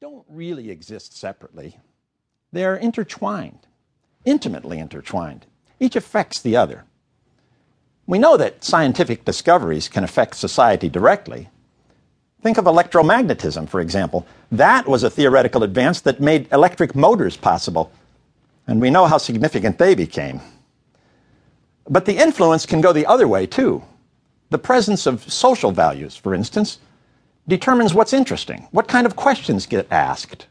don't really exist separately. They're intertwined, intimately intertwined. Each affects the other. We know that scientific discoveries can affect society directly. Think of electromagnetism, for example. That was a theoretical advance that made electric motors possible, and we know how significant they became. But the influence can go the other way, too. The presence of social values, for instance, determines what's interesting, what kind of questions get asked.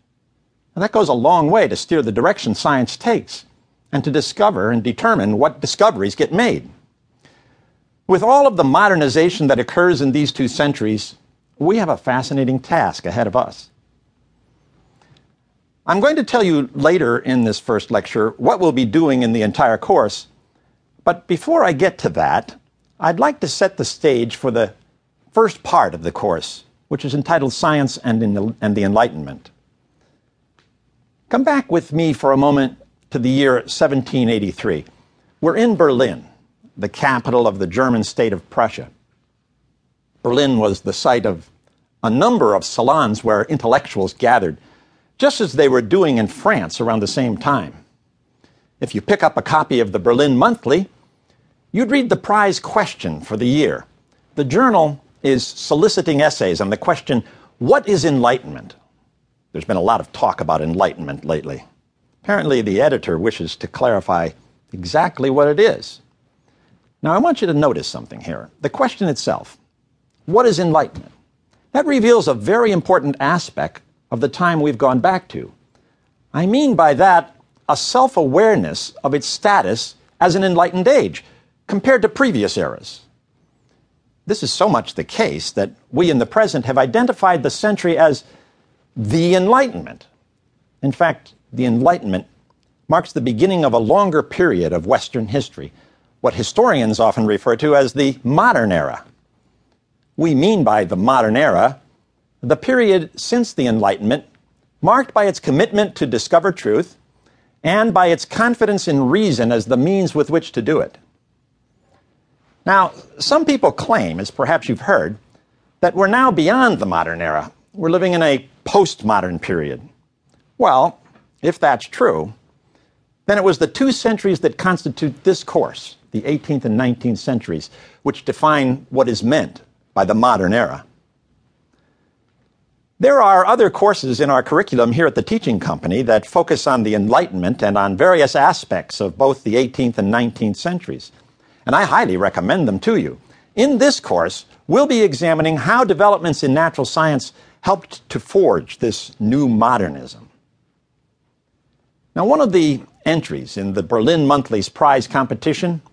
And that goes a long way to steer the direction science takes and to discover and determine what discoveries get made. With all of the modernization that occurs in these two centuries, we have a fascinating task ahead of us. I'm going to tell you later in this first lecture what we'll be doing in the entire course, but before I get to that, I'd like to set the stage for the first part of the course, which is entitled Science and, and the Enlightenment. Come back with me for a moment to the year 1783. We're in Berlin, the capital of the German state of Prussia. Berlin was the site of a number of salons where intellectuals gathered, just as they were doing in France around the same time. If you pick up a copy of the Berlin Monthly, you'd read the prize question for the year. The journal is soliciting essays on the question, What is enlightenment? There's been a lot of talk about enlightenment lately. Apparently, the editor wishes to clarify exactly what it is. Now, I want you to notice something here. The question itself what is enlightenment? That reveals a very important aspect of the time we've gone back to. I mean by that a self awareness of its status as an enlightened age compared to previous eras. This is so much the case that we in the present have identified the century as the Enlightenment. In fact, the Enlightenment marks the beginning of a longer period of Western history, what historians often refer to as the modern era. We mean by the modern era the period since the Enlightenment, marked by its commitment to discover truth and by its confidence in reason as the means with which to do it. Now, some people claim, as perhaps you've heard, that we're now beyond the modern era. We're living in a postmodern period. Well, if that's true, then it was the two centuries that constitute this course, the 18th and 19th centuries, which define what is meant by the modern era. There are other courses in our curriculum here at the Teaching Company that focus on the Enlightenment and on various aspects of both the 18th and 19th centuries, and I highly recommend them to you. In this course, we'll be examining how developments in natural science helped to forge this new modernism. Now, one of the entries in the Berlin Monthly's prize competition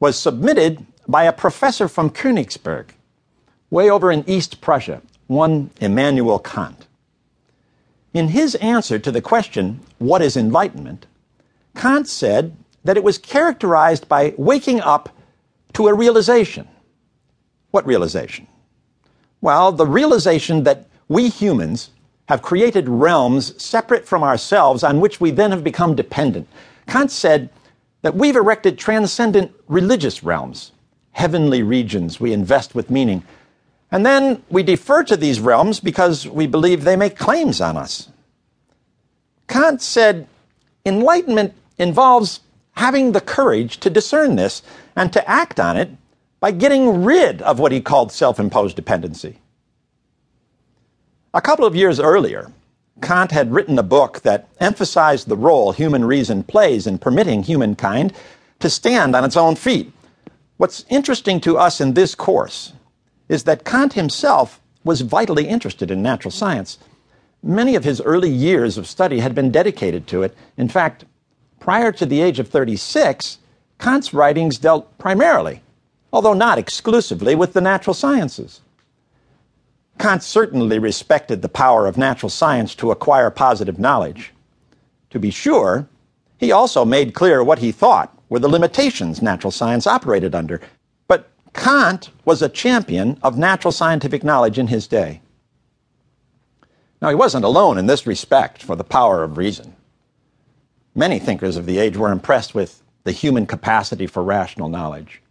was submitted by a professor from Königsberg, way over in East Prussia, one Immanuel Kant. In his answer to the question, What is enlightenment? Kant said that it was characterized by waking up to a realization. What realization? Well, the realization that we humans have created realms separate from ourselves on which we then have become dependent. Kant said that we've erected transcendent religious realms, heavenly regions we invest with meaning and then we defer to these realms because we believe they make claims on us. Kant said enlightenment involves having the courage to discern this and to act on it by getting rid of what he called self imposed dependency. A couple of years earlier, Kant had written a book that emphasized the role human reason plays in permitting humankind to stand on its own feet. What's interesting to us in this course is that Kant himself was vitally interested in natural science. Many of his early years of study had been dedicated to it. In fact, prior to the age of 36, Kant's writings dealt primarily, although not exclusively, with the natural sciences. Kant certainly respected the power of natural science to acquire positive knowledge. To be sure, he also made clear what he thought were the limitations natural science operated under, But Kant was a champion of natural scientific knowledge in his day. Now, he wasn't alone in this respect for the power of reason. Many thinkers of the age were impressed with the human capacity for rational knowledge.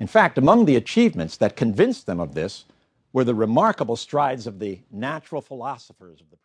In fact, among the achievements that convinced them of this were the remarkable strides of the natural philosophers of the